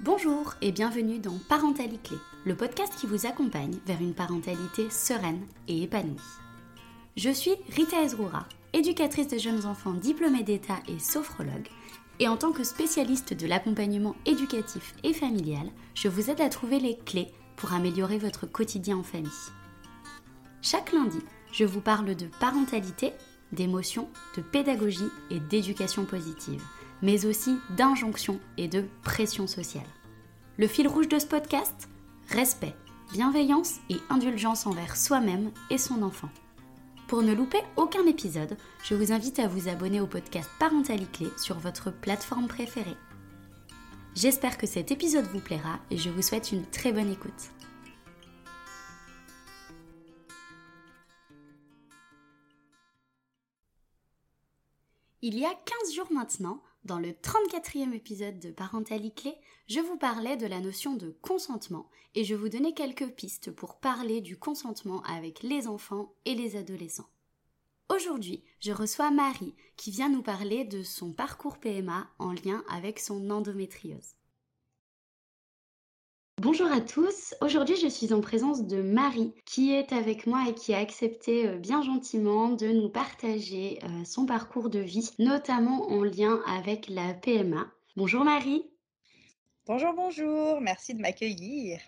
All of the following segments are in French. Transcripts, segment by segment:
Bonjour et bienvenue dans Parentalité le podcast qui vous accompagne vers une parentalité sereine et épanouie. Je suis Rita Ezroura, éducatrice de jeunes enfants diplômée d'État et sophrologue, et en tant que spécialiste de l'accompagnement éducatif et familial, je vous aide à trouver les clés pour améliorer votre quotidien en famille. Chaque lundi, je vous parle de parentalité, d'émotion, de pédagogie et d'éducation positive, mais aussi d'injonction et de pression sociale. Le fil rouge de ce podcast Respect, bienveillance et indulgence envers soi-même et son enfant. Pour ne louper aucun épisode, je vous invite à vous abonner au podcast Parentalité sur votre plateforme préférée. J'espère que cet épisode vous plaira et je vous souhaite une très bonne écoute. Il y a 15 jours maintenant, dans le 34e épisode de Parentalité, je vous parlais de la notion de consentement et je vous donnais quelques pistes pour parler du consentement avec les enfants et les adolescents. Aujourd'hui, je reçois Marie qui vient nous parler de son parcours PMA en lien avec son endométriose. Bonjour à tous, aujourd'hui je suis en présence de Marie qui est avec moi et qui a accepté euh, bien gentiment de nous partager euh, son parcours de vie, notamment en lien avec la PMA. Bonjour Marie. Bonjour, bonjour, merci de m'accueillir.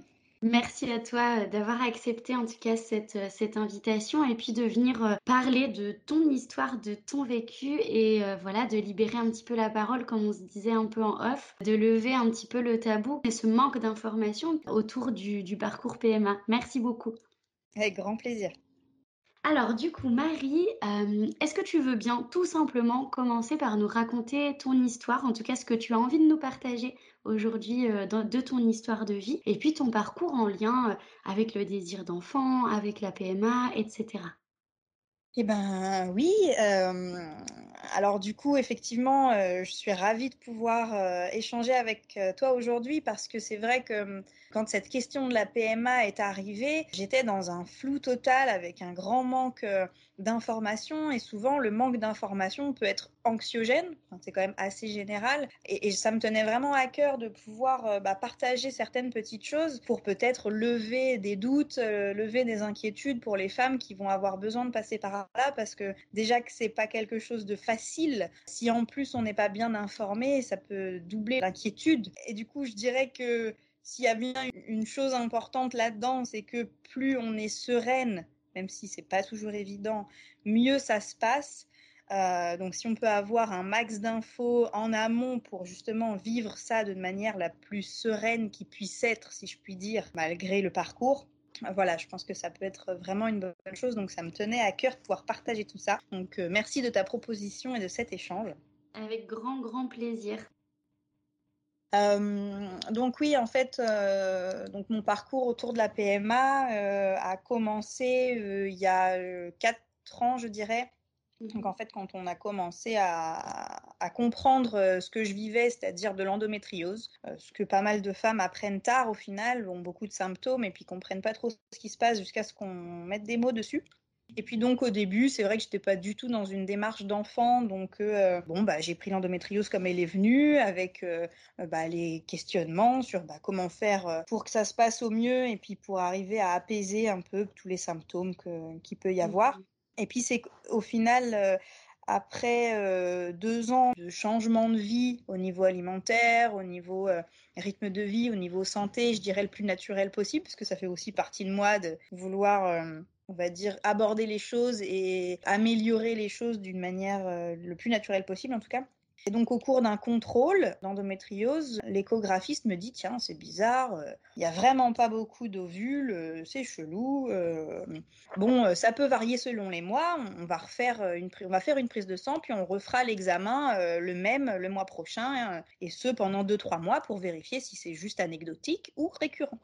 Merci à toi euh, d'avoir accepté en tout cas cette, euh, cette invitation et puis de venir euh, parler de ton histoire, de ton vécu et voilà, de libérer un petit peu la parole comme on se disait un peu en off, de lever un petit peu le tabou et ce manque d'informations autour du, du parcours PMA. Merci beaucoup. Avec grand plaisir. Alors du coup, Marie, euh, est-ce que tu veux bien tout simplement commencer par nous raconter ton histoire, en tout cas ce que tu as envie de nous partager aujourd'hui euh, de ton histoire de vie, et puis ton parcours en lien euh, avec le désir d'enfant, avec la PMA, etc. Eh ben oui. alors du coup, effectivement, je suis ravie de pouvoir échanger avec toi aujourd'hui parce que c'est vrai que quand cette question de la PMA est arrivée, j'étais dans un flou total avec un grand manque d'informations et souvent le manque d'informations peut être anxiogène, c'est quand même assez général. Et, ça me tenait vraiment à cœur de pouvoir euh, bah, partager certaines petites choses pour peut-être lever des doutes, euh, lever des inquiétudes pour les femmes qui vont avoir besoin de passer par là. Parce que déjà que c'est pas quelque chose de facile, si en plus on n'est pas bien informé, ça peut doubler l'inquiétude. Et du coup je dirais que s'il y a bien une chose importante là-dedans, c'est que plus on est sereine, même si c'est pas toujours évident, mieux ça se passe. Euh, donc si on peut avoir un max d'infos en amont pour justement vivre ça de manière la plus sereine qui puisse être, si je puis dire, malgré le parcours, voilà, je pense que ça peut être vraiment une bonne chose. Donc ça me tenait à cœur de pouvoir partager tout ça. Donc euh, merci de ta proposition et de cet échange. Avec grand, grand plaisir. Euh, donc oui, en fait, euh, donc mon parcours autour de la PMA euh, a commencé il y a quatre ans, je dirais. Donc mhm. en fait, quand on a commencé à, comprendre ce que je vivais, c'est-à-dire de l'endométriose, ce que pas mal de femmes apprennent tard au final, ont beaucoup de symptômes et puis comprennent pas trop ce qui se passe jusqu'à ce qu'on mette des mots dessus. Et puis donc au début, c'est vrai que j'étais pas du tout dans une démarche d'enfant, donc euh, bon bah j'ai pris l'endométriose comme elle est venue, avec euh, bah, les questionnements sur bah, comment faire euh, pour que ça se passe au mieux et puis pour arriver à apaiser un peu tous les symptômes qu'il peut y avoir. Mmh. Et puis c'est au final après deux ans de changement de vie au niveau alimentaire, au niveau rythme de vie, au niveau santé, je dirais le plus naturel possible, parce que ça fait aussi partie de moi de vouloir on va dire, aborder les choses et améliorer les choses d'une manière euh, le plus naturelle possible en tout cas. Et donc au cours d'un contrôle d'endométriose, l'échographiste me dit tiens c'est bizarre, euh, il n'y a vraiment pas beaucoup d'ovules, euh, c'est chelou. bon ça peut varier selon les mois, on va refaire une on va faire une prise de sang puis on refera l'examen le même le mois prochain hein, et ce pendant 2-3 mois pour vérifier si c'est juste anecdotique ou récurrent.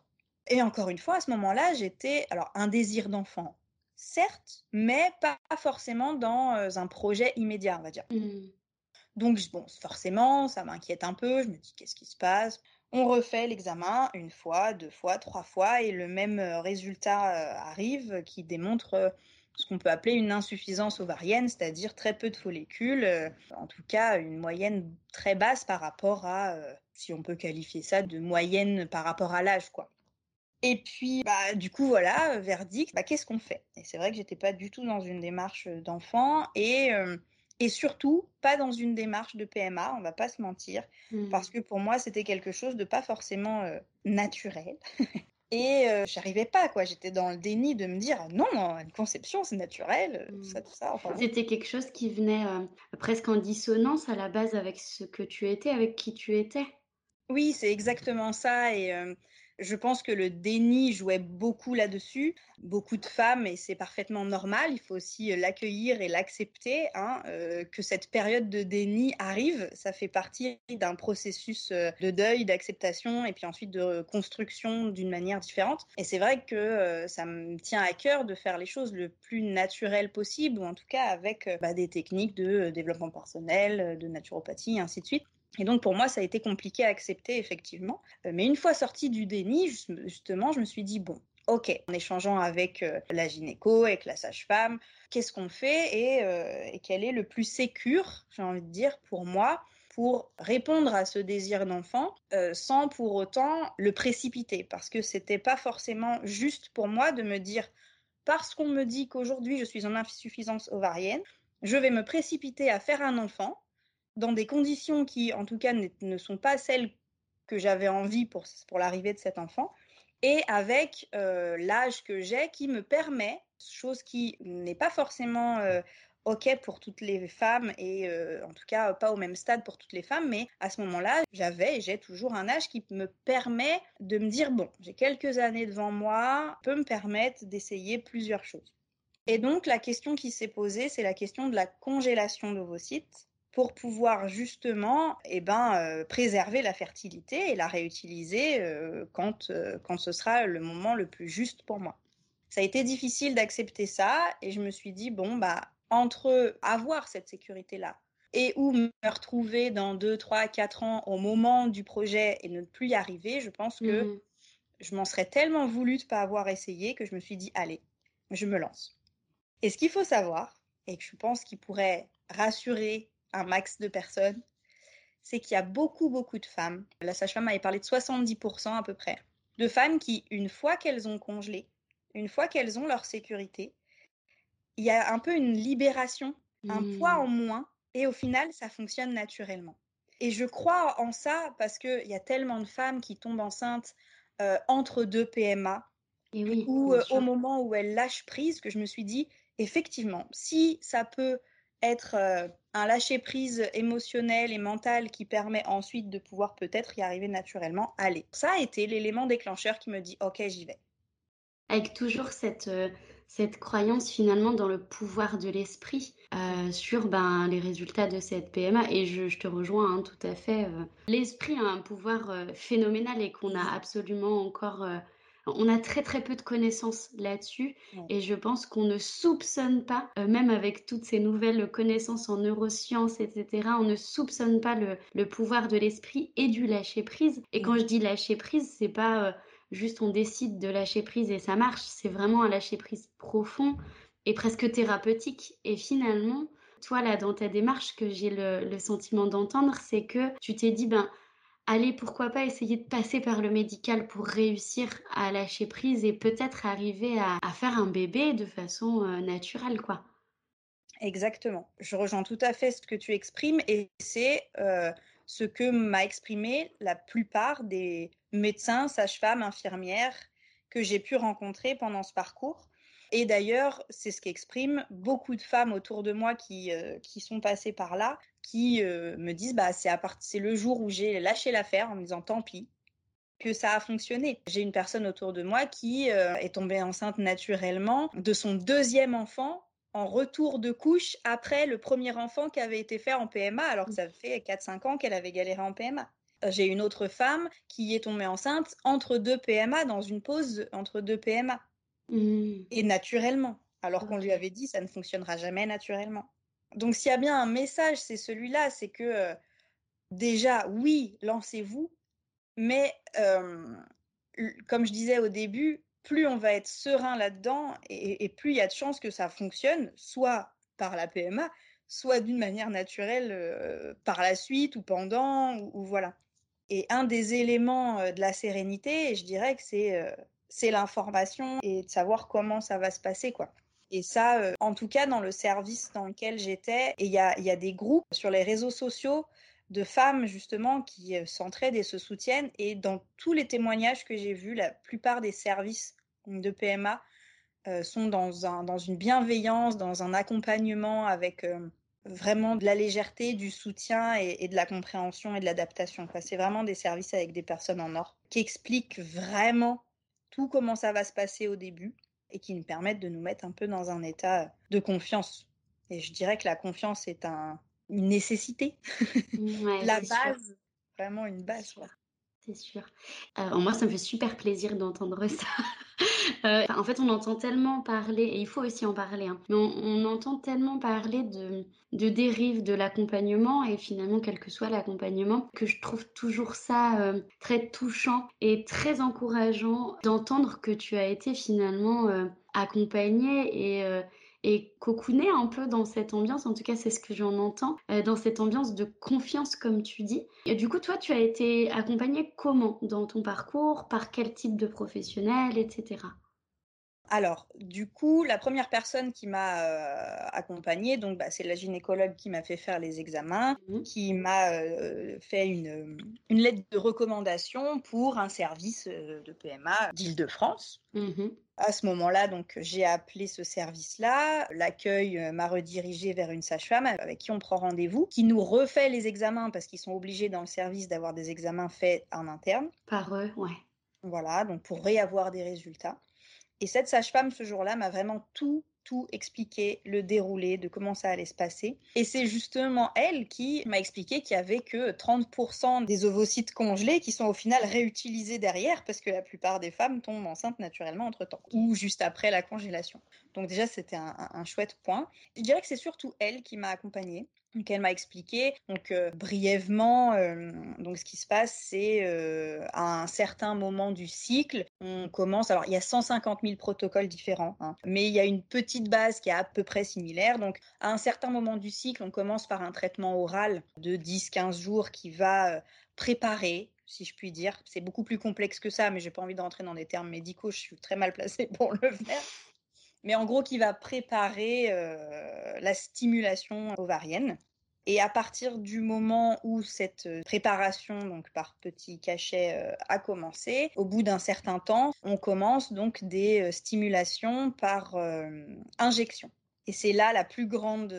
Et encore une fois, à ce moment-là, j'étais alors un désir d'enfant, certes, mais pas forcément dans euh, un projet immédiat, on va dire. Mmh. Donc, bon, forcément, ça m'inquiète un peu. Je me dis, qu'est-ce qui se passe? On refait l'examen une fois, deux fois, trois fois, et le même euh, résultat euh, arrive qui démontre ce qu'on peut appeler une insuffisance ovarienne, c'est-à-dire très peu de follicules, euh, en tout cas une moyenne très basse par rapport à, euh, si on peut qualifier ça de moyenne par rapport à l'âge, quoi. Et puis, bah, du coup, voilà, verdict, bah, qu'est-ce qu'on fait? Et c'est vrai que j'étais pas du tout dans une démarche d'enfant et, euh, et surtout pas dans une démarche de PMA, on va pas se mentir, mmh. parce que pour moi, c'était quelque chose de pas forcément naturel. Et euh, j'arrivais pas, quoi. J'étais dans le déni de me dire non, une conception, c'est naturel, tout ça, mmh. tout ça. C'était quelque chose qui venait presque en dissonance à la base avec ce que tu étais, avec qui tu étais? Oui, c'est exactement ça. Et euh, je pense que le déni jouait beaucoup là-dessus. Beaucoup de femmes, et c'est parfaitement normal, il faut aussi euh, l'accueillir et l'accepter, hein, euh, que cette période de déni arrive. Ça fait partie d'un processus euh, de deuil, d'acceptation et puis ensuite de construction d'une manière différente. Et c'est vrai que ça me tient à cœur de faire les choses le plus naturel possible, ou en tout cas avec bah, des techniques de développement personnel, de naturopathie, et ainsi de suite. Et donc pour moi, ça a été compliqué à accepter, effectivement. Euh, mais une fois sortie du déni, justement, je me suis dit, bon, ok, en échangeant avec euh, la gynéco, avec la sage-femme, qu'est-ce qu'on fait et, euh, quel est le plus sécure, j'ai envie de dire, pour moi pour répondre à ce désir d'enfant sans pour autant le précipiter? Parce que c'était pas forcément juste pour moi de me dire parce qu'on me dit qu'aujourd'hui je suis en insuffisance ovarienne, je vais me précipiter à faire un enfant dans des conditions qui, en tout cas, ne sont pas celles que j'avais envie pour, pour l'arrivée de cet enfant, et avec l'âge que j'ai qui me permet, chose qui n'est pas forcément OK pour toutes les femmes, et en tout cas pas au même stade pour toutes les femmes, mais à ce moment-là, j'avais et j'ai toujours un âge qui me permet de me dire, bon, j'ai quelques années devant moi, peut me permettre d'essayer plusieurs choses. Et donc la question qui s'est posée, c'est la question de la congélation d'ovocytes pour pouvoir justement eh ben, euh, préserver la fertilité et la réutiliser euh, quand, euh, quand ce sera le moment le plus juste pour moi. Ça a été difficile d'accepter ça et je me suis dit, bon, bah, entre avoir cette sécurité-là et ou me retrouver dans 2, 3, 4 ans au moment du projet et ne plus y arriver, je pense que mmh je m'en serais tellement voulu de ne pas avoir essayé que je me suis dit, allez, je me lance. Et ce qu'il faut savoir, et que je pense qu'il pourrait rassurer un max de personnes, c'est qu'il y a beaucoup, beaucoup de femmes, la sage-femme avait parlé de 70% à peu près, de femmes qui, une fois qu'elles ont congelé, une fois qu'elles ont leur sécurité, il y a un peu une libération, un poids en mmh. moins, et au final, ça fonctionne naturellement. Et je crois en ça parce qu'il y a tellement de femmes qui tombent enceintes euh, entre deux PMA, ou euh, au moment où elles lâchent prise, que je me suis dit, effectivement, si ça peut être euh, un lâcher-prise émotionnel et mental qui permet ensuite de pouvoir peut-être y arriver naturellement, allez. Ça a été l'élément déclencheur qui me dit ok, j'y vais. Avec toujours cette, euh, cette croyance finalement dans le pouvoir de l'esprit euh, sur ben, les résultats de cette PMA. Et je, te rejoins hein, tout à fait. L'esprit a un pouvoir phénoménal et qu'on a absolument encore on a très très peu de connaissances là-dessus et je pense qu'on ne soupçonne pas, euh, même avec toutes ces nouvelles connaissances en neurosciences, etc., on ne soupçonne pas le, pouvoir de l'esprit et du lâcher prise. Et quand je dis lâcher prise, c'est pas euh, juste on décide de lâcher prise et ça marche, c'est vraiment un lâcher prise profond et presque thérapeutique. Et finalement, toi là dans ta démarche que j'ai le, le sentiment d'entendre, c'est que tu t'es dit ben allez, pourquoi pas essayer de passer par le médical pour réussir à lâcher prise et peut-être arriver à, faire un bébé de façon euh, naturelle, quoi. Exactement. Je rejoins tout à fait ce que tu exprimes et c'est euh, ce que m'a exprimé la plupart des médecins, sages-femmes, infirmières que j'ai pu rencontrer pendant ce parcours. Et d'ailleurs, c'est ce qu'expriment beaucoup de femmes autour de moi qui, euh, qui sont passées par là, qui euh, me disent bah, c'est le jour où j'ai lâché l'affaire en me disant tant pis que ça a fonctionné. J'ai une personne autour de moi qui euh, est tombée enceinte naturellement de son deuxième enfant en retour de couche après le premier enfant qui avait été fait en PMA, alors que ça fait 4-5 ans qu'elle avait galéré en PMA. J'ai une autre femme qui est tombée enceinte entre deux PMA, dans une pause entre deux PMA. Mmh. Et naturellement, alors qu'on lui avait dit ça ne fonctionnera jamais naturellement. Donc s'il y a bien un message, c'est celui-là, c'est que euh, déjà, oui, lancez-vous, mais comme je disais au début, plus on va être serein là-dedans et, plus il y a de chances que ça fonctionne, soit par la PMA, soit d'une manière naturelle euh, par la suite ou pendant, ou, voilà. Et un des éléments euh, de la sérénité, je dirais que c'est c'est l'information et de savoir comment ça va se passer, quoi. Et ça, en tout cas, dans le service dans lequel j'étais, il y a, y a des groupes sur les réseaux sociaux de femmes justement qui euh, s'entraident et se soutiennent. Et dans tous les témoignages que j'ai vus, la plupart des services de PMA euh, sont dans, un, dans une bienveillance, dans un accompagnement avec euh, vraiment de la légèreté, du soutien et, de la compréhension et de l'adaptation. C'est vraiment des services avec des personnes en or qui expliquent vraiment tout comment ça va se passer au début et qui nous permettent de nous mettre un peu dans un état de confiance. Et je dirais que la confiance est un, une nécessité. la base, vraiment une base. C'est sûr. Euh, moi, ça me fait super plaisir d'entendre ça. Euh, en fait, on entend tellement parler, et il faut aussi en parler, hein, mais on, entend tellement parler de, de dérive de l'accompagnement, et finalement, quel que soit l'accompagnement, que je trouve toujours ça euh, très touchant et très encourageant d'entendre que tu as été finalement accompagné et et cocooner un peu dans cette ambiance, en tout cas c'est ce que j'en entends, euh, dans cette ambiance de confiance comme tu dis. Et du coup, toi, tu as été accompagné comment dans ton parcours, par quel type de professionnel, etc. Alors, du coup, la première personne qui m'a euh, accompagnée, donc bah, c'est la gynécologue qui m'a fait faire les examens, mmh. qui m'a euh, fait une, une, lettre de recommandation pour un service de PMA d'Île-de-France. Mmh à ce moment-là, donc j'ai appelé ce service-là. L'accueil euh, m'a redirigé vers une sage-femme avec qui on prend rendez-vous, qui nous refait les examens parce qu'ils sont obligés dans le service d'avoir des examens faits en interne. Par eux, ouais. Voilà, donc pour réavoir des résultats. Et cette sage-femme, ce jour-là, m'a vraiment tout tout expliquer le déroulé de comment ça allait se passer. Et c'est justement elle qui m'a expliqué qu'il y avait que 30% des ovocytes congelés qui sont au final réutilisés derrière parce que la plupart des femmes tombent enceintes naturellement entre temps ou juste après la congélation. Donc déjà c'était un, un chouette point. Je dirais que c'est surtout elle qui m'a accompagnée donc elle m'a expliqué. Donc euh, brièvement euh, donc ce qui se passe c'est euh, à un certain moment du cycle on commence alors il y a 150 000 protocoles différents hein, mais il y a une petite base qui est à peu près similaire. Donc à un certain moment du cycle on commence par un traitement oral de 10-15 jours qui va préparer si je puis dire. C'est beaucoup plus complexe que ça mais j'ai pas envie de rentrer dans des termes médicaux je suis très mal placée pour le faire mais en gros qui va préparer euh, la stimulation ovarienne. Et à partir du moment où cette euh, préparation, donc par petit cachet, euh, a commencé, au bout d'un certain temps, on commence donc des stimulations par injection. Et c'est là la plus grande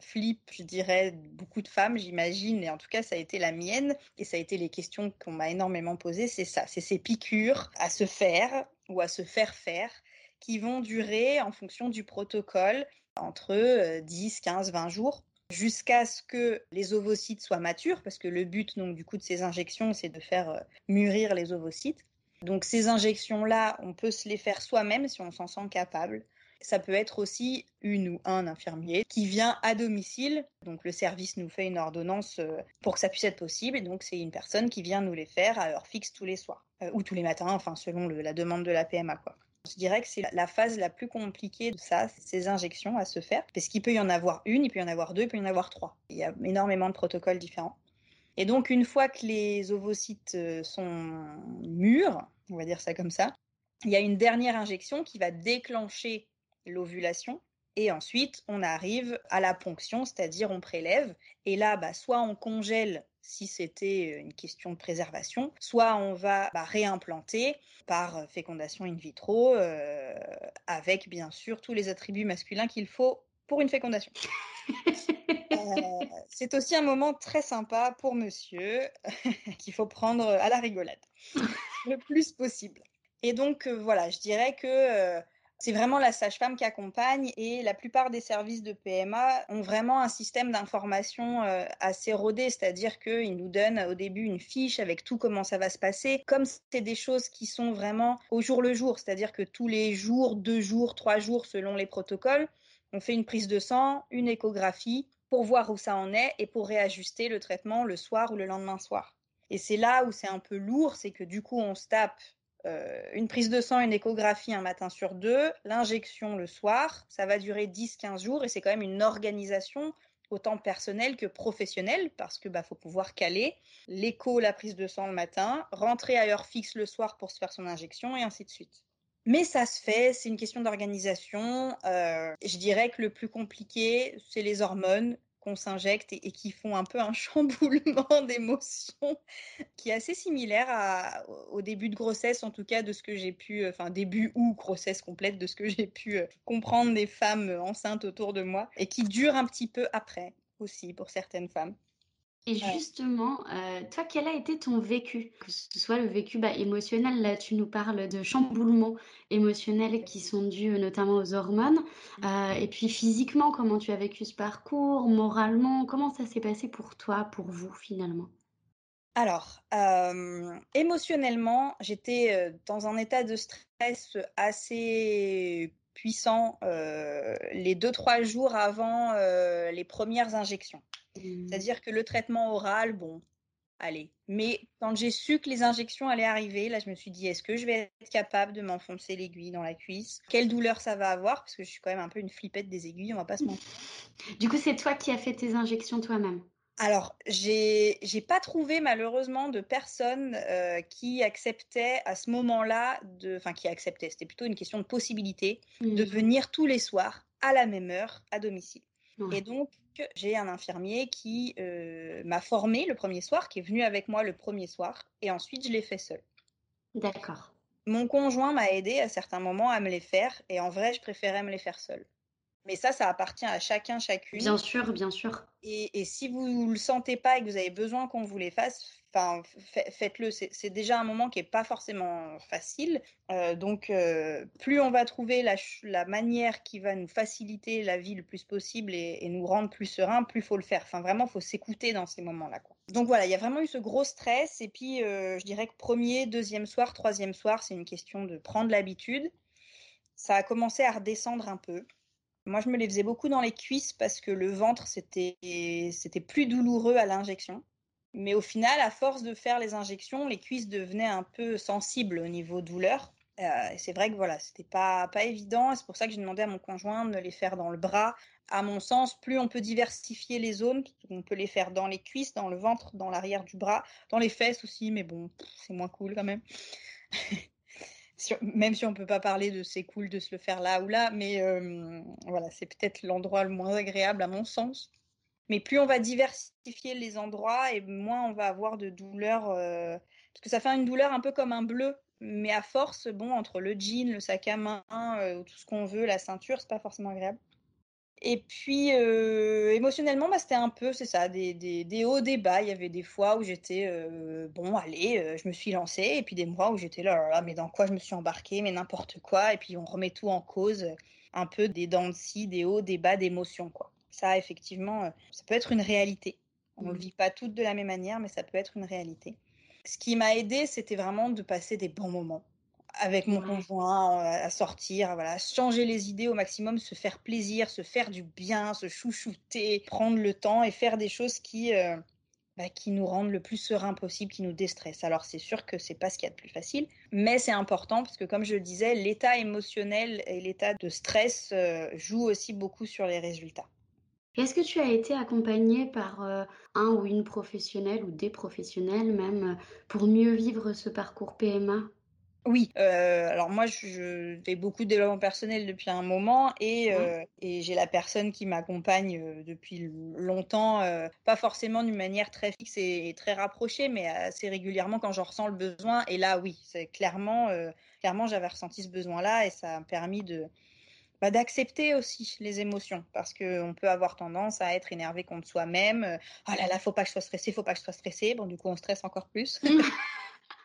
flip, je dirais, beaucoup de femmes, j'imagine, et en tout cas ça a été la mienne, et ça a été les questions qu'on m'a énormément posées, c'est ça, c'est ces piqûres à se faire ou à se faire faire qui vont durer en fonction du protocole entre 10, 15, 20 jours jusqu'à ce que les ovocytes soient matures, parce que le but donc du coup de ces injections, c'est de faire euh, mûrir les ovocytes. Donc ces injections-là, on peut se les faire soi-même si on s'en sent capable. Ça peut être aussi une ou un infirmier qui vient à domicile. Donc le service nous fait une ordonnance euh, pour que ça puisse être possible. Et donc c'est une personne qui vient nous les faire à heure fixe tous les soirs euh, ou tous les matins, enfin selon la demande de la PMA quoi. Je dirais que c'est la phase la plus compliquée de ça, ces injections à se faire, parce qu'il peut y en avoir une, il peut y en avoir deux, il peut y en avoir trois. Il y a énormément de protocoles différents. Et donc, une fois que les ovocytes euh, sont mûrs, on va dire ça comme ça, il y a une dernière injection qui va déclencher l'ovulation. Et ensuite, on arrive à la ponction, c'est-à-dire on prélève. Et là, bah, soit on congèle si c'était une question de préservation, soit on va bah, réimplanter par fécondation in vitro, avec bien sûr tous les attributs masculins qu'il faut pour une fécondation. Euh, c'est aussi un moment très sympa pour monsieur qu'il faut prendre à la rigolade le plus possible. Et donc voilà, je dirais que c'est vraiment la sage-femme qui accompagne et la plupart des services de PMA ont vraiment un système d'information euh, assez rodé, c'est-à-dire qu'ils nous donnent au début une fiche avec tout comment ça va se passer. Comme c'est des choses qui sont vraiment au jour le jour, c'est-à-dire que tous les jours, deux jours, trois jours selon les protocoles, on fait une prise de sang, une échographie pour voir où ça en est et pour réajuster le traitement le soir ou le lendemain soir. Et c'est là où c'est un peu lourd, c'est que du coup on se tape une prise de sang, une échographie un matin sur deux, l'injection le soir. Ça va durer 10-15 jours et c'est quand même une organisation autant personnelle que professionnelle parce que bah faut pouvoir caler l'écho, la prise de sang le matin, rentrer à heure fixe le soir pour se faire son injection et ainsi de suite. Mais ça se fait, c'est une question d'organisation. Euh, je dirais que le plus compliqué, c'est les hormones qu'on s'injecte et, qui font un peu un chamboulement d'émotions qui est assez similaire au début de grossesse, en tout cas de ce que j'ai pu, enfin début ou grossesse complète, de ce que j'ai pu euh, comprendre des femmes enceintes autour de moi et qui dure un petit peu après aussi pour certaines femmes. Et justement, euh, toi, quel a été ton vécu? Que ce soit le vécu bah, émotionnel, là tu nous parles de chamboulements émotionnels qui sont dus euh, notamment aux hormones. Mmh. Euh, et puis physiquement, comment tu as vécu ce parcours? Moralement, comment ça s'est passé pour toi, pour vous finalement? Alors, émotionnellement, j'étais dans un état de stress assez puissant les deux, trois jours avant les premières injections. Mmh. C'est-à-dire que le traitement oral, bon, allez. Mais quand j'ai su que les injections allaient arriver, là, je me suis dit, est-ce que je vais être capable de m'enfoncer l'aiguille dans la cuisse? Quelle douleur ça va avoir? Parce que je suis quand même un peu une flippette des aiguilles, on va pas se mentir. Du coup, c'est toi qui as fait tes injections toi-même? Alors, j'ai n'ai pas trouvé malheureusement de personne euh, qui acceptait à ce moment-là, enfin qui acceptait, c'était plutôt une question de possibilité, de mmh. venir tous les soirs à la même heure à domicile. Et donc, j'ai un infirmier qui euh, m'a formé le premier soir, qui est venu avec moi le premier soir, et ensuite je l'ai fait seul. D'accord. Mon conjoint m'a aidé à certains moments à me les faire, et en vrai, je préférais me les faire seul. Mais ça, ça appartient à chacun, chacune. Bien sûr, bien sûr. Et, si vous ne le sentez pas et que vous avez besoin qu'on vous les fasse, enfin, faites-le. C'est déjà un moment qui n'est pas forcément facile. Euh, donc, euh, plus on va trouver la, manière qui va nous faciliter la vie le plus possible et, nous rendre plus serein, plus faut le faire. Enfin, vraiment, faut s'écouter dans ces moments-là. Donc voilà, il y a vraiment eu ce gros stress. Et puis, euh, je dirais que premier, deuxième soir, troisième soir, c'est une question de prendre l'habitude. Ça a commencé à redescendre un peu. Moi, je me les faisais beaucoup dans les cuisses parce que le ventre, c'était plus douloureux à l'injection. Mais au final, à force de faire les injections, les cuisses devenaient un peu sensibles au niveau douleur. Euh, c'est vrai que voilà, c'était pas, pas évident. C'est pour ça que j'ai demandé à mon conjoint de les faire dans le bras. À mon sens, plus on peut diversifier les zones, on peut les faire dans les cuisses, dans le ventre, dans l'arrière du bras, dans les fesses aussi, mais bon, c'est moins cool quand même. même si on peut pas parler de c'est cool de se le faire là ou là, mais voilà, c'est peut-être l'endroit le moins agréable à mon sens. Mais plus on va diversifier les endroits et moins on va avoir de douleur, parce que ça fait une douleur un peu comme un bleu, mais à force, bon, entre le jean, le sac à main, tout ce qu'on veut, la ceinture, c'est pas forcément agréable. Et puis, euh, émotionnellement, bah, c'était un peu, c'est ça, des, hauts, des bas. Il y avait des fois où j'étais, euh, bon, allez, euh, je me suis lancée. Et puis des mois où j'étais là, là, mais dans quoi je me suis embarquée, mais n'importe quoi. Et puis on remet tout en cause, un peu des dents de scie, des hauts, des bas d'émotions, quoi. Ça, effectivement, ça peut être une réalité. On ne le mmh. vit pas toutes de la même manière, mais ça peut être une réalité. Ce qui m'a aidé, c'était vraiment de passer des bons moments avec mon conjoint à sortir, voilà, changer les idées au maximum, se faire plaisir, se faire du bien, se chouchouter, prendre le temps et faire des choses qui, euh, bah, qui nous rendent le plus serein possible, qui nous déstressent. Alors c'est sûr que c'est pas ce qu'il y a de plus facile, mais c'est important parce que comme je le disais, l'état émotionnel et l'état de stress euh, jouent aussi beaucoup sur les résultats. Est-ce que tu as été accompagnée par euh, un ou une professionnelle ou des professionnels même pour mieux vivre ce parcours PMA oui, euh, alors moi je, fais beaucoup de développement personnel depuis un moment et, euh, et j'ai la personne qui m'accompagne euh, depuis longtemps, pas forcément d'une manière très fixe et, très rapprochée, mais assez régulièrement quand j'en ressens le besoin. Et là, oui, c'est clairement, clairement j'avais ressenti ce besoin-là et ça a permis de bah, d'accepter aussi les émotions parce qu'on peut avoir tendance à être énervé contre soi-même. oh là là, faut pas que je sois stressée, faut pas que je sois stressée. Bon, du coup, on stresse encore plus.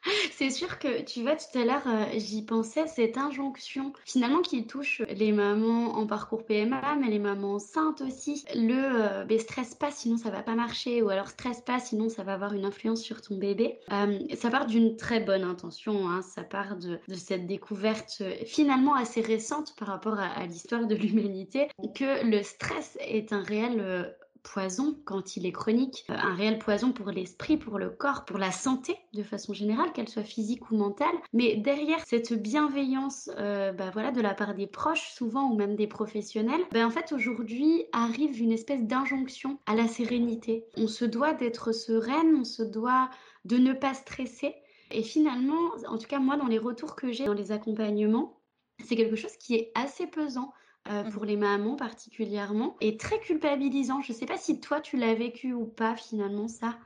C'est sûr que, tu vois, tout à l'heure, euh, j'y pensais, cette injonction finalement qui touche les mamans en parcours PMA, mais les mamans enceintes aussi. Le euh, stress pas, sinon ça va pas marcher, ou alors stress pas, sinon ça va avoir une influence sur ton bébé. Euh, ça part d'une très bonne intention, hein, ça part de, cette découverte finalement assez récente par rapport à l'histoire de l'humanité, que le stress est un réel poison quand il est chronique, un réel poison pour l'esprit, pour le corps, pour la santé de façon générale, qu'elle soit physique ou mentale. Mais derrière cette bienveillance, bah voilà, de la part des proches souvent ou même des professionnels, bah en fait aujourd'hui arrive une espèce d'injonction à la sérénité. On se doit d'être sereine, on se doit de ne pas stresser. Et finalement, en tout cas moi dans les retours que j'ai dans les accompagnements, c'est quelque chose qui est assez pesant. Euh, mmh. pour les mamans particulièrement, et très culpabilisant. Je ne sais pas si toi tu l'as vécu ou pas finalement ça.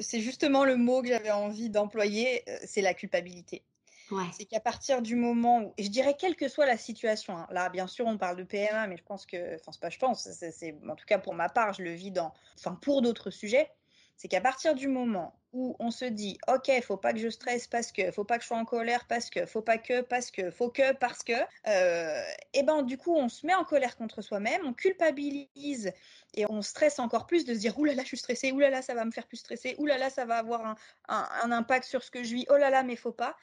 C'est justement le mot que j'avais envie d'employer, euh, c'est la culpabilité. Ouais. C'est qu'à partir du moment où, et je dirais quelle que soit la situation, hein, là bien sûr on parle de PMA, mais je pense que, enfin c'est pas je pense, c'est en tout cas pour ma part, je le vis dans, enfin pour d'autres sujets, c'est qu'à partir du moment où on se dit ok faut pas que je stresse parce que faut pas que je sois en colère parce que faut pas que parce que faut que parce que euh, et ben du coup on se met en colère contre soi-même on culpabilise et on stresse encore plus de se dire oulala je suis stressée oulala ça va me faire plus stresser oulala ça va avoir un, un, impact sur ce que je vis oh là là mais faut pas.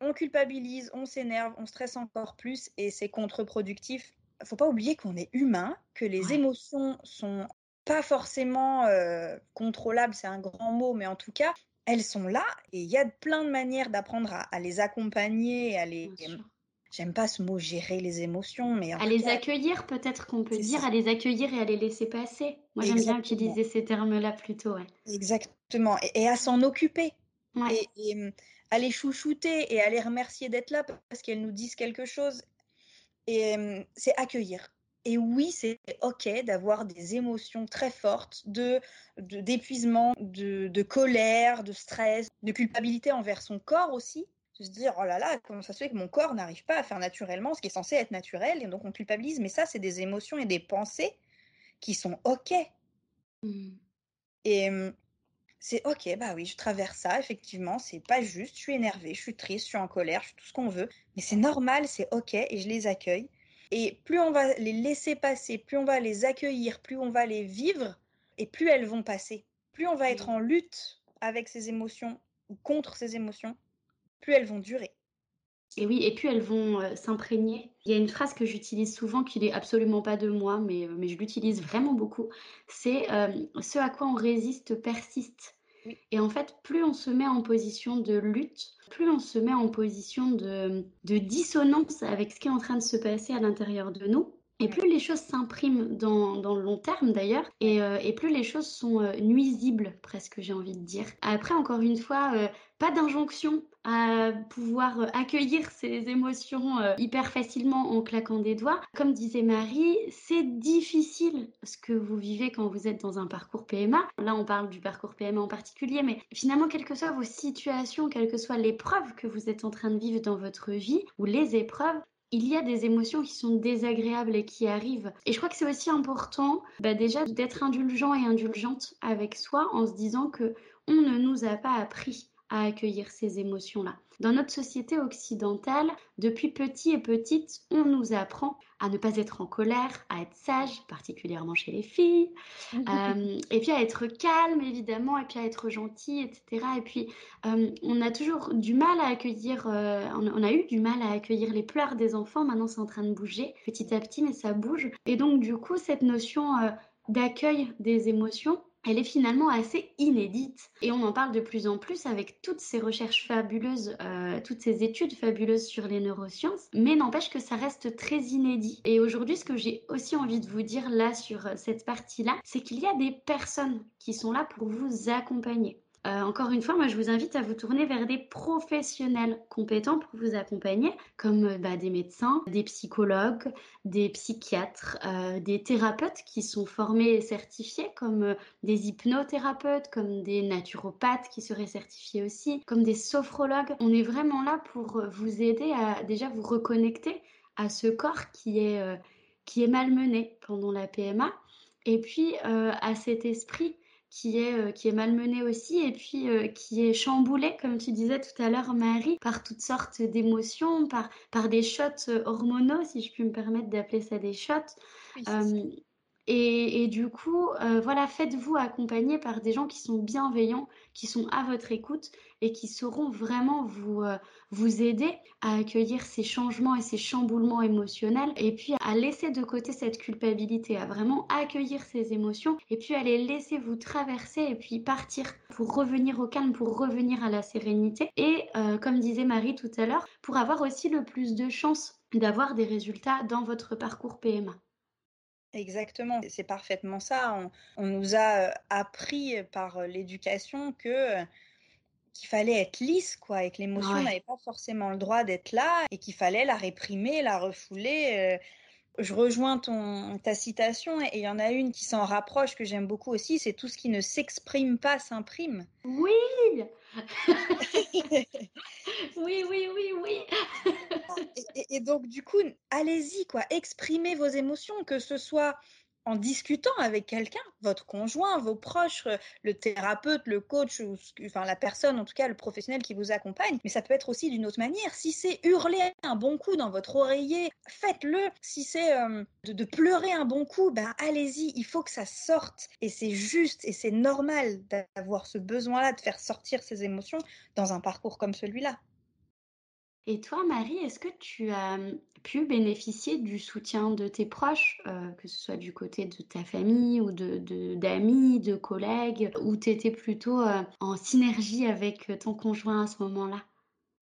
On culpabilise on s'énerve on stresse encore plus et c'est contre-productif. Faut pas oublier qu'on est humain, que les émotions sont pas forcément euh, contrôlables, c'est un grand mot, mais en tout cas, elles sont là et il y a plein de manières d'apprendre à, les accompagner, à les. J'aime pas ce mot gérer les émotions, mais à les accueillir, peut-être qu'on peut dire, à les accueillir et à les laisser passer. Moi, j'aime bien utiliser ces termes-là plutôt. Ouais. Exactement, et, à s'en occuper, et, et hum, à les chouchouter et à les remercier d'être là parce qu'elles nous disent quelque chose. Et hum, c'est accueillir. Et oui, c'est OK d'avoir des émotions très fortes de d'épuisement, de, de, colère, de stress, de culpabilité envers son corps aussi. De se dire, oh là là, comment ça se fait que mon corps n'arrive pas à faire naturellement ce qui est censé être naturel, et donc on culpabilise. Mais ça, c'est des émotions et des pensées qui sont OK. Mmh. Et mmh, c'est OK, bah oui, je traverse ça, effectivement, c'est pas juste, je suis énervée, je suis triste, je suis en colère, je suis tout ce qu'on veut, mais c'est normal, c'est OK, et je les accueille. Et plus on va les laisser passer, plus on va les accueillir, plus on va les vivre, et plus elles vont passer. Plus on va être en lutte avec ces émotions ou contre ces émotions, plus elles vont durer. Et oui, et puis elles vont euh, s'imprégner. Il y a une phrase que j'utilise souvent qui n'est absolument pas de moi, mais, euh, mais je l'utilise vraiment beaucoup. C'est euh, ce à quoi on résiste persiste. Et en fait, plus on se met en position de lutte, plus on se met en position de, dissonance avec ce qui est en train de se passer à l'intérieur de nous. Et plus les choses s'impriment dans, le long terme d'ailleurs, et, euh, plus les choses sont euh, nuisibles, presque j'ai envie de dire. Après, encore une fois, euh, pas d'injonction à pouvoir accueillir ces émotions hyper facilement en claquant des doigts. Comme disait Marie, c'est difficile ce que vous vivez quand vous êtes dans un parcours PMA. Là, on parle du parcours PMA en particulier, mais finalement, quelles que soient vos situations, quelle que soit l'épreuve que vous êtes en train de vivre dans votre vie, ou les épreuves, il y a des émotions qui sont désagréables et qui arrivent. Et je crois que c'est aussi important bah déjà d'être indulgent et indulgente avec soi en se disant que on ne nous a pas appris à accueillir ces émotions-là. Dans notre société occidentale, depuis petit et petite, on nous apprend à ne pas être en colère, à être sage, particulièrement chez les filles, euh, et puis à être calme, évidemment, et puis à être gentil, etc. Et puis, euh, on a toujours du mal à accueillir, euh, on a eu du mal à accueillir les pleurs des enfants. Maintenant, c'est en train de bouger petit à petit, mais ça bouge. Et donc, du coup, cette notion d'accueil des émotions, elle est finalement assez inédite. Et on en parle de plus en plus avec toutes ces recherches fabuleuses, euh, toutes ces études fabuleuses sur les neurosciences, mais n'empêche que ça reste très inédit. Et aujourd'hui, ce que j'ai aussi envie de vous dire là sur euh, cette partie-là, c'est qu'il y a des personnes qui sont là pour vous accompagner. Euh, encore une fois, moi, je vous invite à vous tourner vers des professionnels compétents pour vous accompagner, comme euh, bah, des médecins, des psychologues, des psychiatres, euh, des thérapeutes qui sont formés et certifiés, comme des hypnothérapeutes, comme des naturopathes qui seraient certifiés aussi, comme des sophrologues. On est vraiment là pour vous aider à déjà vous reconnecter à ce corps qui est, qui est malmené pendant la PMA, et puis à cet esprit qui est, euh, qui est malmené aussi et puis euh, qui est chamboulé, comme tu disais tout à l'heure, Marie, par toutes sortes d'émotions, par, par des shots euh, hormonaux, si je puis me permettre d'appeler ça des shots. Et, du coup, euh, voilà, faites-vous accompagner par des gens qui sont bienveillants, qui sont à votre écoute et qui sauront vraiment vous, euh, vous aider à accueillir ces changements et ces chamboulements émotionnels et puis à laisser de côté cette culpabilité, à vraiment accueillir ces émotions et puis à les laisser vous traverser et puis partir pour revenir au calme, pour revenir à la sérénité et euh, comme disait Marie tout à l'heure, pour avoir aussi le plus de chances d'avoir des résultats dans votre parcours PMA. Exactement, c'est parfaitement ça. On, nous a appris par l'éducation que qu'il fallait être lisse, quoi, et que l'émotion n'avait pas forcément le droit d'être là, et qu'il fallait la réprimer, la refouler. Je rejoins ton, ta citation, et il y en a une qui s'en rapproche, que j'aime beaucoup aussi, c'est tout ce qui ne s'exprime pas s'imprime. Oui Oui, oui, oui, oui et, donc, du coup, allez-y, quoi. Exprimez vos émotions, que ce soit en discutant avec quelqu'un, votre conjoint, vos proches, le thérapeute, le coach, ou, enfin la personne, en tout cas le professionnel qui vous accompagne. Mais ça peut être aussi d'une autre manière. Si c'est hurler un bon coup dans votre oreiller, faites-le. Si c'est euh, de, pleurer un bon coup, ben allez-y. Il faut que ça sorte. Et c'est juste et c'est normal d'avoir ce besoin-là de faire sortir ses émotions dans un parcours comme celui-là. Et toi, Marie, est-ce que tu as pu bénéficier du soutien de tes proches, que ce soit du côté de ta famille ou de, d'amis, de, collègues, ou tu étais plutôt en synergie avec ton conjoint à ce moment-là?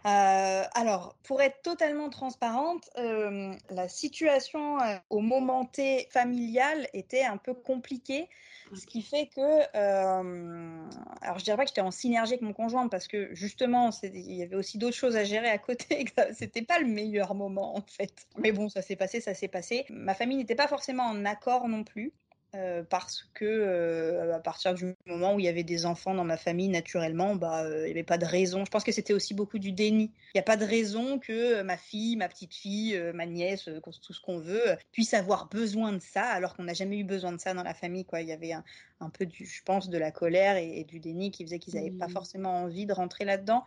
Euh, alors, pour être totalement transparente, euh, la situation euh, au moment T familial était un peu compliquée, ce qui fait que, alors je dirais pas que j'étais en synergie avec mon conjoint parce que justement, il y avait aussi d'autres choses à gérer à côté, c'était pas le meilleur moment en fait. Mais bon, ça s'est passé, ça s'est passé. Ma famille n'était pas forcément en accord non plus. Euh, parce que euh, à partir du moment où il y avait des enfants dans ma famille, naturellement, bah, euh, il n'y avait pas de raison. Je pense que c'était aussi beaucoup du déni. Il n'y a pas de raison que ma fille, ma petite fille, ma nièce, tout ce qu'on veut, puisse avoir besoin de ça, alors qu'on n'a jamais eu besoin de ça dans la famille. Quoi. Il y avait un, peu, du, je pense, de la colère et, du déni qui faisait qu'ils n'avaient pas mmh. forcément envie de rentrer là-dedans.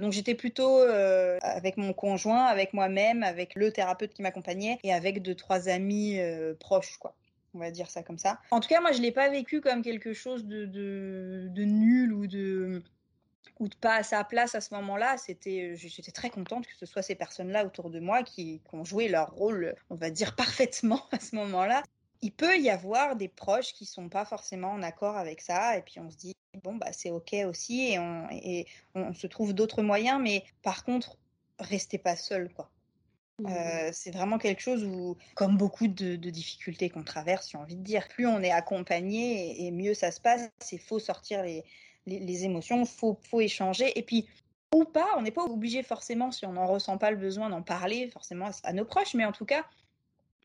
donc j'étais plutôt avec mon conjoint, avec moi-même, avec le thérapeute qui m'accompagnait et avec deux, trois amis proches. quoi on va dire ça comme ça. En tout cas, moi, je l'ai pas vécu comme quelque chose de, de, nul ou de pas à sa place à ce moment-là. C'était, euh, j'étais très contente que ce soit ces personnes-là autour de moi qui, ont joué leur rôle, on va dire parfaitement à ce moment-là. Il peut y avoir des proches qui sont pas forcément en accord avec ça, et puis on se dit bon bah c'est ok aussi, et on, et on se trouve d'autres moyens, mais par contre restez pas seul quoi. Mmh. C'est vraiment quelque chose où, comme beaucoup de, difficultés qu'on traverse, j'ai envie de dire, plus on est accompagné et, mieux ça se passe. Il faut sortir les, les, émotions, faut, faut échanger. Et puis, ou pas, on n'est pas obligé forcément, si on n'en ressent pas le besoin d'en parler forcément à nos proches, mais en tout cas,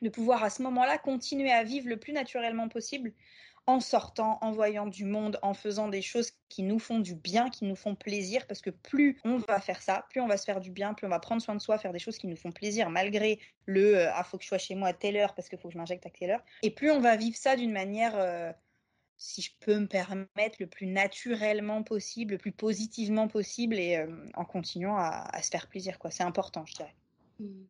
de pouvoir à ce moment-là continuer à vivre le plus naturellement possible en sortant, en voyant du monde, en faisant des choses qui nous font du bien, qui nous font plaisir, parce que plus on va faire ça, plus on va se faire du bien, plus on va prendre soin de soi, faire des choses qui nous font plaisir, malgré le euh, ah faut que je sois chez moi à telle heure parce qu'il faut que je m'injecte à telle heure, et plus on va vivre ça d'une manière euh, si je peux me permettre, le plus naturellement possible, le plus positivement possible et euh, en continuant à, se faire plaisir. quoi. C'est important, je dirais. Mmh.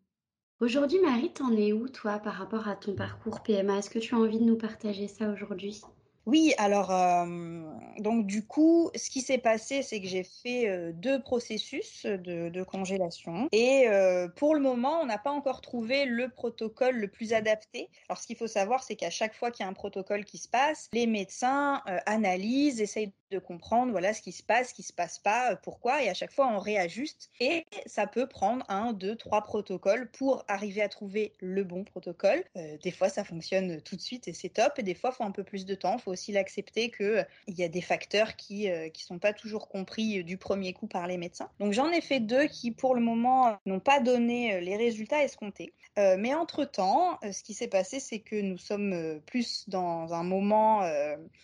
Aujourd'hui, Marie, t'en es où, toi, par rapport à ton parcours PMA Est-ce que tu as envie de nous partager ça aujourd'hui? Oui, alors euh, donc du coup, ce qui s'est passé, c'est que j'ai fait euh, deux processus de, congélation et euh, pour le moment, on n'a pas encore trouvé le protocole le plus adapté. Alors ce qu'il faut savoir, c'est qu'à chaque fois qu'il y a un protocole qui se passe, les médecins analysent, essayent de comprendre voilà ce qui se passe, ce qui se passe pas, pourquoi et à chaque fois on réajuste et ça peut prendre un, deux, trois protocoles pour arriver à trouver le bon protocole. des fois, ça fonctionne tout de suite et c'est top et des fois, il faut un peu plus de temps. Faut aussi l'accepter qu'il euh, y a des facteurs qui ne euh, sont pas toujours compris euh, du premier coup par les médecins. Donc j'en ai fait deux qui pour le moment n'ont pas donné les résultats escomptés. mais entre-temps, ce qui s'est passé, c'est que nous sommes plus dans un moment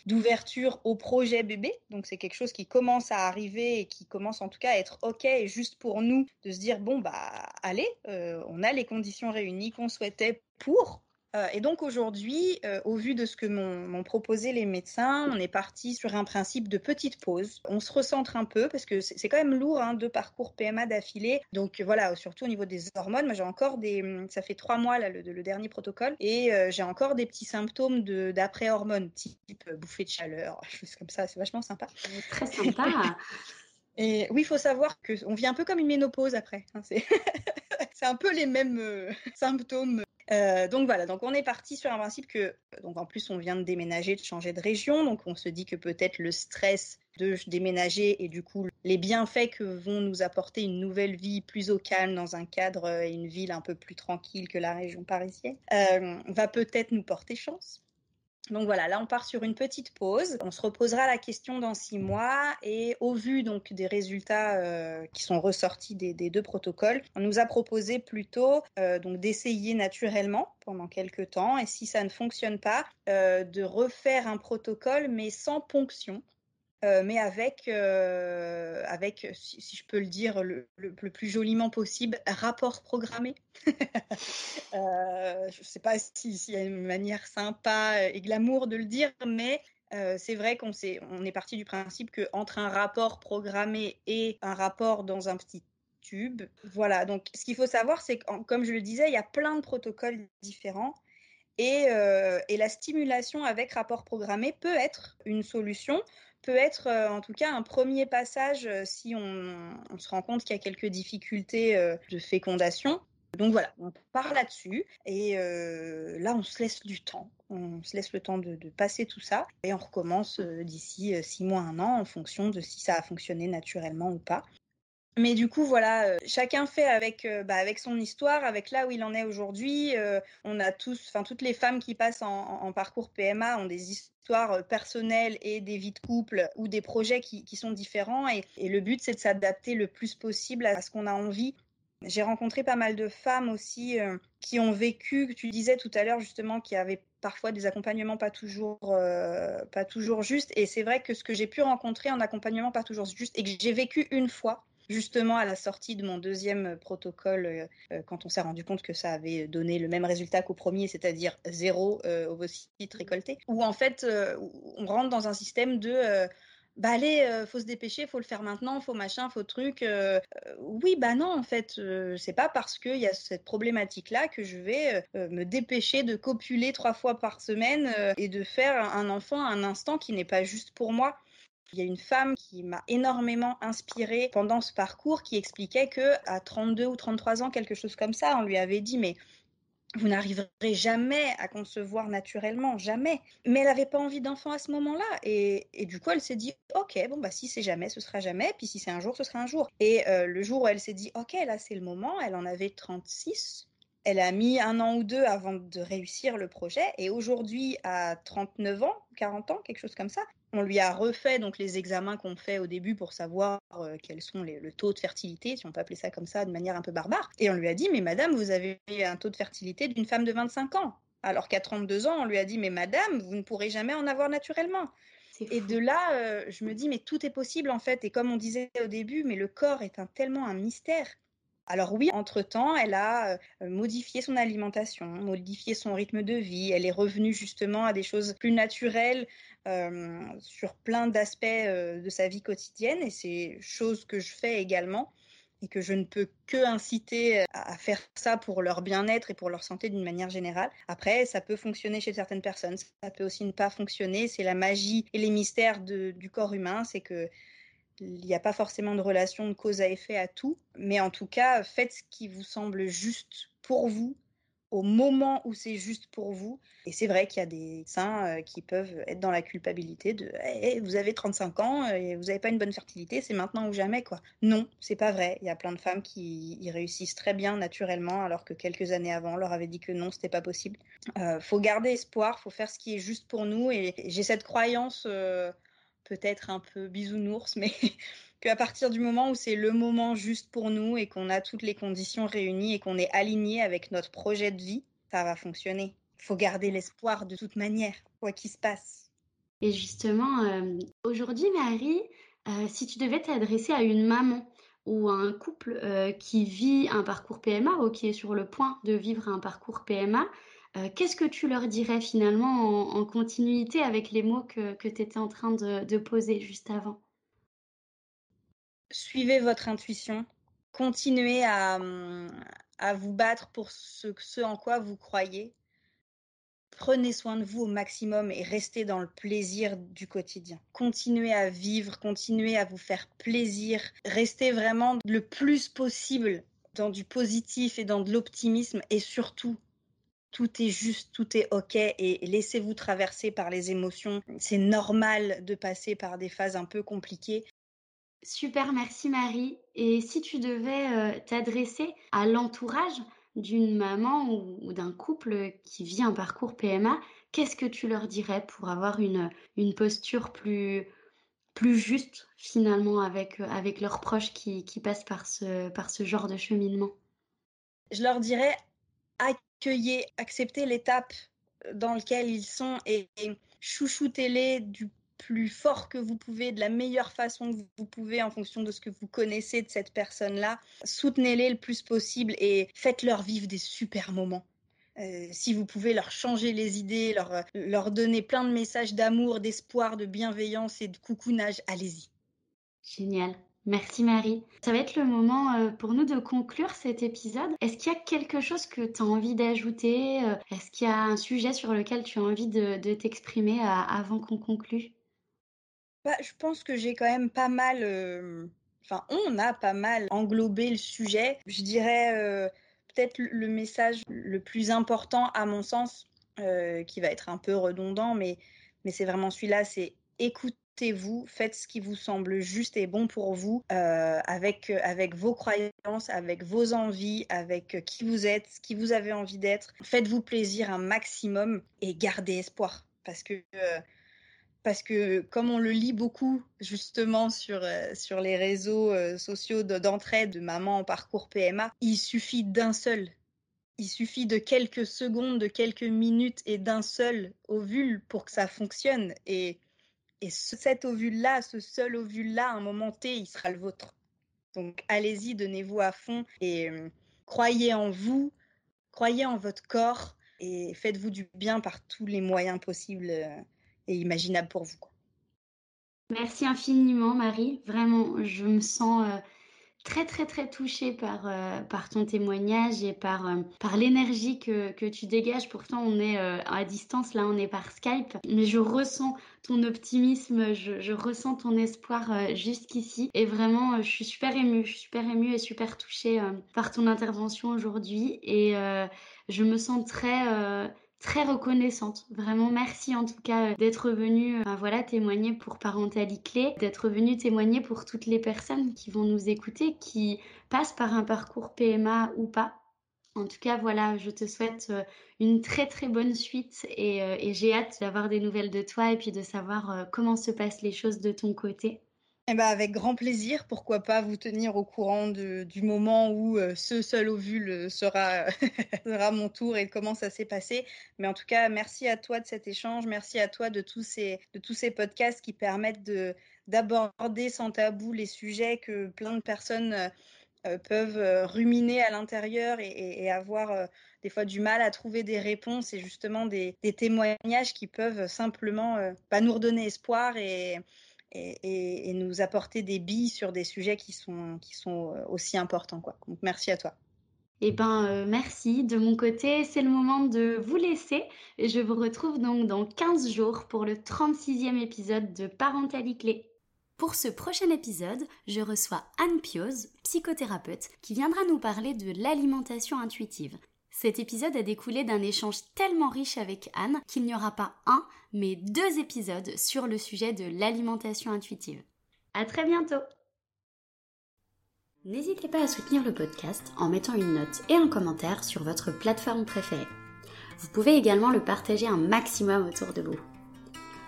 d'ouverture au projet bébé. Donc c'est quelque chose qui commence à arriver et qui commence en tout cas à être OK juste pour nous de se dire, bon, bah allez, on a les conditions réunies qu'on souhaitait pour Euh, et donc aujourd'hui, euh, au vu de ce que m'ont proposé les médecins, on est parti sur un principe de petite pause. On se recentre un peu parce que c'est quand même lourd, hein, deux parcours PMA d'affilée. Donc voilà, surtout au niveau des hormones, moi j'ai encore des, ça fait trois mois là, le, dernier protocole, et euh, j'ai encore des petits symptômes d'après hormones, type bouffée de chaleur, choses comme ça. C'est vachement sympa. Très sympa. Et oui, il faut savoir qu'on vit un peu comme une ménopause après. Hein, c'est un peu les mêmes symptômes euh, donc voilà, donc on est parti sur un principe que, donc en plus on vient de déménager, de changer de région, donc on se dit que peut-être le stress de déménager et du coup les bienfaits que vont nous apporter une nouvelle vie plus au calme dans un cadre et une ville un peu plus tranquille que la région parisienne euh, va peut-être nous porter chance. Donc voilà, là on part sur une petite pause. On se reposera la question dans six mois et au vu des résultats euh, qui sont ressortis des, deux protocoles, on nous a proposé plutôt euh, donc d'essayer naturellement pendant quelques temps et si ça ne fonctionne pas, euh, de refaire un protocole mais sans ponction. Euh, mais avec, euh, avec si, je peux le dire le, plus joliment possible, rapport programmé. euh, je ne sais pas s'il y a une manière sympa et glamour de le dire, mais c'est vrai qu'on est, est parti du principe qu'entre un rapport programmé et un rapport dans un petit tube, voilà. Donc, ce qu'il faut savoir, c'est que, comme je le disais, il y a plein de protocoles différents. Et, et, la stimulation avec rapport programmé peut être une solution peut être euh, en tout cas un premier passage euh, si on, se rend compte qu'il y a quelques difficultés euh, de fécondation. Donc voilà, on part là-dessus et là on se laisse du temps, on se laisse le temps de, passer tout ça et on recommence d'ici six mois, un an en fonction de si ça a fonctionné naturellement ou pas. Mais du coup, voilà, chacun fait avec, bah, avec son histoire, avec là où il en est aujourd'hui. on a tous, enfin toutes les femmes qui passent en, en, parcours PMA ont des histoires euh, personnelles et des vies de couple ou des projets qui, sont différents. Et, le but, c'est de s'adapter le plus possible à ce qu'on a envie. J'ai rencontré pas mal de femmes aussi euh, qui ont vécu, tu disais tout à l'heure justement, qui avaient parfois des accompagnements pas toujours, euh, pas toujours justes. Et c'est vrai que ce que j'ai pu rencontrer en accompagnement pas toujours juste et que j'ai vécu une fois, justement à la sortie de mon deuxième protocole, euh, euh, quand on s'est rendu compte que ça avait donné le même résultat qu'au premier, c'est-à-dire zéro euh, ovocytes récoltés, où en fait on rentre dans un système de bah allez, faut se dépêcher, faut le faire maintenant, faut machin, faut truc. oui, bah non, en fait, c'est pas parce qu'il y a cette problématique-là que je vais me dépêcher de copuler trois fois par semaine et de faire un enfant à un instant qui n'est pas juste pour moi. Il y a une femme qui m'a énormément inspirée pendant ce parcours qui expliquait que à 32 ou 33 ans, quelque chose comme ça, on lui avait dit mais vous n'arriverez jamais à concevoir naturellement, jamais. Mais elle n'avait pas envie d'enfant à ce moment-là. Et, du coup, elle s'est dit, OK, bon, bah, si c'est jamais, ce sera jamais. Puis si c'est un jour, ce sera un jour. Et euh, le jour où elle s'est dit, OK, là, c'est le moment, elle en avait 36. Elle a mis un an ou deux avant de réussir le projet. Et aujourd'hui, à 39 ans, 40 ans, quelque chose comme ça, on lui a refait donc les examens qu'on fait au début pour savoir euh, quels sont les, le taux de fertilité, si on peut appeler ça comme ça de manière un peu barbare. Et on lui a dit, mais madame, vous avez un taux de fertilité d'une femme de 25 ans. Alors qu'à 32 ans, on lui a dit, mais madame, vous ne pourrez jamais en avoir naturellement. Et de là, euh, je me dis, mais tout est possible en fait. Et comme on disait au début, mais le corps est un, tellement un mystère. Alors oui, entre-temps, elle a euh, modifié son alimentation, modifié son rythme de vie, elle est revenue justement à des choses plus naturelles sur plein d'aspects euh, de sa vie quotidienne et c'est chose que je fais également et que je ne peux que inciter à faire ça pour leur bien-être et pour leur santé d'une manière générale. Après, ça peut fonctionner chez certaines personnes, ça peut aussi ne pas fonctionner. C'est la magie et les mystères du corps humain, c'est que il n'y a pas forcément de relation de cause à effet à tout, mais en tout cas, faites ce qui vous semble juste pour vous au moment où c'est juste pour vous. Et c'est vrai qu'il y a des saints euh, qui peuvent être dans la culpabilité de hey, vous avez 35 ans et vous n'avez pas une bonne fertilité, c'est maintenant ou jamais quoi. Non, c'est pas vrai. Il y a plein de femmes qui y réussissent très bien naturellement alors que quelques années avant on leur avait dit que non, c'était pas possible. Euh, faut garder espoir, faut faire ce qui est juste pour nous et j'ai cette croyance euh, peut-être un peu bisounours, mais qu'à partir du moment où c'est le moment juste pour nous et qu'on a toutes les conditions réunies et qu'on est aligné avec notre projet de vie, ça va fonctionner. Il faut garder l'espoir de toute manière, quoi qu'il se passe. Et justement, euh, aujourd'hui, Marie, euh, si tu devais t'adresser à une maman ou à un couple euh, qui vit un parcours PMA ou qui est sur le point de vivre un parcours PMA, qu'est-ce que tu leur dirais finalement en, continuité avec les mots que, tu étais en train de, poser juste avant? Suivez votre intuition, continuez à, vous battre pour ce en quoi vous croyez Prenez soin de vous au maximum et restez dans le plaisir du quotidien. Continuez à vivre, continuez à vous faire plaisir, restez vraiment le plus possible dans du positif et dans de l'optimisme et surtout tout est juste, tout est OK et laissez-vous traverser par les émotions. C'est normal de passer par des phases un peu compliquées. Super, merci Marie. Et si tu devais euh, t'adresser à l'entourage d'une maman ou, d'un couple qui vit un parcours PMA, qu'est-ce que tu leur dirais pour avoir une, une posture plus, plus juste finalement avec, avec leurs proches qui, qui passent par ce, par ce genre de cheminement? Je leur dirais accueillez, acceptez l'étape dans laquelle ils sont et, et chouchoutez-les du plus fort que vous pouvez, de la meilleure façon que vous pouvez en fonction de ce que vous connaissez de cette personne-là. Soutenez-les le plus possible et faites-leur vivre des super moments. Euh, si vous pouvez leur changer les idées, leur, euh, leur donner plein de messages d'amour, d'espoir, de bienveillance et de coucounage, allez-y. Génial. Merci Marie. Ça va être le moment euh, pour nous de conclure cet épisode. Est-ce qu'il y a quelque chose que tu as envie d'ajouter Est-ce qu'il y a un sujet sur lequel tu as envie de t'exprimer avant qu'on conclue? Bah, je pense que j'ai quand même pas mal, enfin, on a pas mal englobé le sujet. Je dirais peut-être le message le plus important à mon sens, qui va être un peu redondant, mais, mais c'est vraiment celui-là, c'est écoutez-vous, faites ce qui vous semble juste et bon pour vous, avec, avec vos croyances, avec vos envies, avec qui vous êtes, ce qui vous avez envie d'être. Faites-vous plaisir un maximum et gardez espoir. Parce que parce que comme on le lit beaucoup justement sur, euh, sur les réseaux euh, sociaux d'entraide de maman en parcours PMA, il suffit d'un seul. Il suffit de quelques secondes, de quelques minutes et d'un seul ovule pour que ça fonctionne. Et, et cet ovule-là, ce seul ovule-là, à un moment T, il sera le vôtre. Donc allez-y, donnez-vous à fond et euh, croyez en vous, croyez en votre corps et faites-vous du bien par tous les moyens possibles et imaginable pour vous. Merci infiniment, Marie. Vraiment, je me sens euh, très, très, très touchée par, euh, par ton témoignage et par, euh, par l'énergie que, tu dégages. Pourtant, on est à distance, là, on est par Skype. Mais je ressens ton optimisme, je, je ressens ton espoir jusqu'ici. Et vraiment, je suis super émue, je suis super émue et super touchée par ton intervention aujourd'hui. Et je me sens très très reconnaissante. Vraiment merci en tout cas euh, d'être venu euh, voilà témoigner pour Parentali Clé, d'être venu témoigner pour toutes les personnes qui vont nous écouter, qui passent par un parcours PMA ou pas. En tout cas, voilà, je te souhaite euh, une très très bonne suite et j'ai hâte d'avoir des nouvelles de toi et puis de savoir comment se passent les choses de ton côté. Eh ben avec grand plaisir, pourquoi pas vous tenir au courant du moment où euh, ce seul ovule euh, sera, sera mon tour et comment ça s'est passé. Mais en tout cas, merci à toi de cet échange, merci à toi de tous ces, de tous ces podcasts qui permettent de, d'aborder sans tabou les sujets que plein de personnes euh, peuvent ruminer à l'intérieur et, avoir des fois du mal à trouver des réponses et justement des, des témoignages qui peuvent simplement pas bah, nous redonner espoir et et, nous apporter des billes sur des sujets qui sont, qui sont euh, aussi importants. Quoi. Donc merci à toi. Eh ben, euh, merci. De mon côté, c'est le moment de vous laisser. Et je vous retrouve donc dans 15 jours pour le 36e épisode de Parentalité Clé. Pour ce prochain épisode, je reçois Anne Pioz, psychothérapeute, qui viendra nous parler de l'alimentation intuitive. Cet épisode a découlé d'un échange tellement riche avec Anne qu'il n'y aura pas un, mais deux épisodes sur le sujet de l'alimentation intuitive. À très bientôt! N'hésitez pas à soutenir le podcast en mettant une note et un commentaire sur votre plateforme préférée. Vous pouvez également le partager un maximum autour de vous.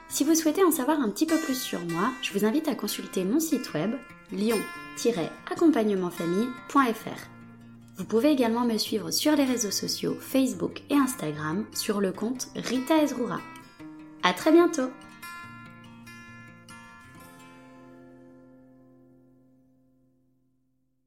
Si vous souhaitez en savoir un petit peu plus sur moi, je vous invite à consulter mon site web lion-accompagnementfamille.fr vous pouvez également me suivre sur les réseaux sociaux Facebook et Instagram sur le compte Rita Ezrura. À très bientôt